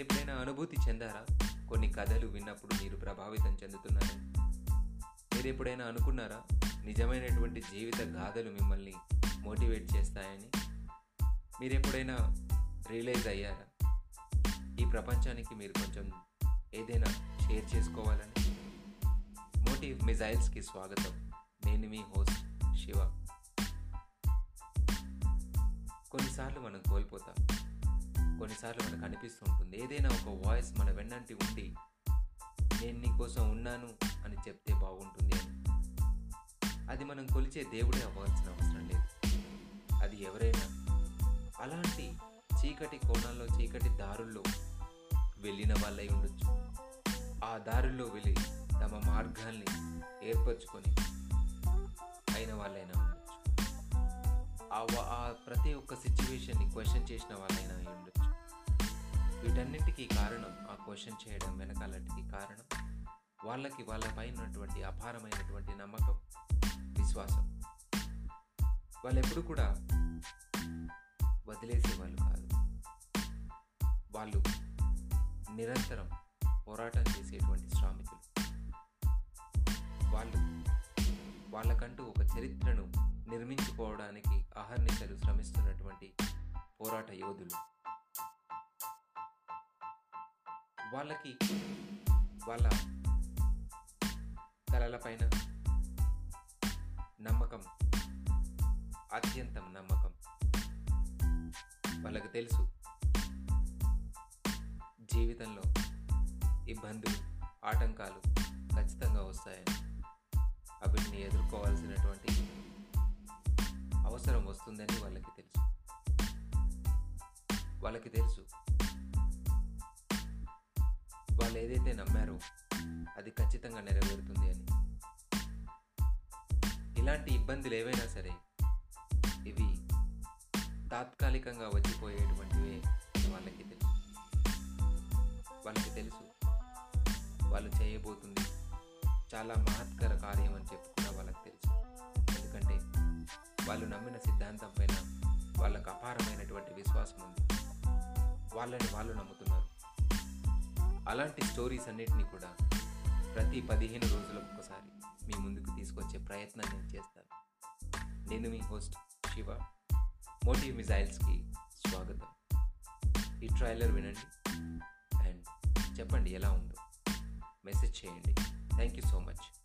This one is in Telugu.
మీరు ఎప్పుడైనా అనుభూతి చెందారా? కొన్ని కథలు విన్నప్పుడు మీరు ప్రభావితం చెందుతున్నారు? మీరు ఎప్పుడైనా అనుకున్నారా? నిజమైనటువంటి జీవిత గాథలు మిమ్మల్ని మోటివేట్ చేస్తాయని? మీరు ఎప్పుడైనా రియలైజ్ అయ్యారా? ఈ ప్రపంచానికి మీరు కొంచెం ఏదైనా షేర్ చేసుకోవాలని? మోటివ్ మిజైల్స్కి స్వాగతం. నేను మీ హోస్ట్ శివ. కొన్నిసార్లు మనం కోల్పోతాం. కొన్నిసార్లు మనకు అనిపిస్తూ ఉంటుంది. ఏదైనా ఒక వాయిస్ మన వెన్నంటి ఉండి నేను నీకోసం ఉన్నాను అని చెప్తే బాగుంటుంది. అని అది మనం కొలిచే దేవుడే అవ్వాల్సిన అవసరం లేదు. అది ఎవరైనా అలాంటి చీకటి కోణాల్లో చీకటి దారుల్లో వెళ్ళిన వాళ్ళై ఉండొచ్చు. ఆ దారుల్లో వెళ్ళి తమ మార్గాల్ని ఏర్పరచుకొని అయిన వాళ్ళైనా ఉండొచ్చు. ఆ ప్రతి ఒక్క సిచ్యువేషన్ని క్వశ్చన్ చేసిన వాళ్ళైనా అయి ఉండొచ్చు. వీటన్నింటికీ కారణం ఆ క్వశ్చన్ చేయడం వెనకాలటికి కారణం వాళ్ళకి వాళ్ళపై ఉన్నటువంటి అపారమైనటువంటి నమ్మకం విశ్వాసం. వాళ్ళు ఎప్పుడు కూడా వదిలేసే వాళ్ళు కాదు. వాళ్ళు నిరంతరం పోరాటం చేసేటువంటి శ్రామికులు. వాళ్ళు వాళ్ళకంటూ ఒక చరిత్రను నిర్మించుకోవడానికి అహర్నిశలు శ్రమిస్తున్నటువంటి పోరాట యోధులు. వాళ్ళకి వాళ్ళ కళలపైన నమ్మకం అత్యంతం నమ్మకం వాళ్ళకి తెలుసు. జీవితంలో ఇబ్బందులు ఆటంకాలు ఖచ్చితంగా వస్తాయని వీటిని ఎదుర్కోవాల్సినటువంటి అవసరం వస్తుందని వాళ్ళకి తెలుసు. వాళ్ళకి తెలుసు. వాళ్ళు ఏదైతే నమ్మారో అది ఖచ్చితంగా నెరవేరుతుంది అని. ఇలాంటి ఇబ్బందులు ఏవైనా సరే ఇవి తాత్కాలికంగా వచ్చిపోయేటువంటివే వాళ్ళకి తెలుసు వాళ్ళకి తెలుసు. వాళ్ళు చేయబోతుంది. చాలా మహత్కర కార్యం అని చెప్పి కూడా వాళ్ళకి తెలుసు. ఎందుకంటే వాళ్ళు నమ్మిన సిద్ధాంతం పైన వాళ్ళకు అపారమైనటువంటి విశ్వాసం ఉంది. వాళ్ళని వాళ్ళు నమ్ముతున్నారు. అలాంటి స్టోరీస్ అన్నిటినీ కూడా ప్రతి పదిహేను రోజులకు ఒకసారి మీ ముందుకు తీసుకొచ్చే ప్రయత్నం నేను చేస్తాను. నేను మీ హోస్ట్ శివ. మోటివ్ మిజైల్స్కి స్వాగతం. ఈ ట్రైలర్ వినండి అండ్ చెప్పండి ఎలా ఉందో. మెసేజ్ చేయండి. Thank you so much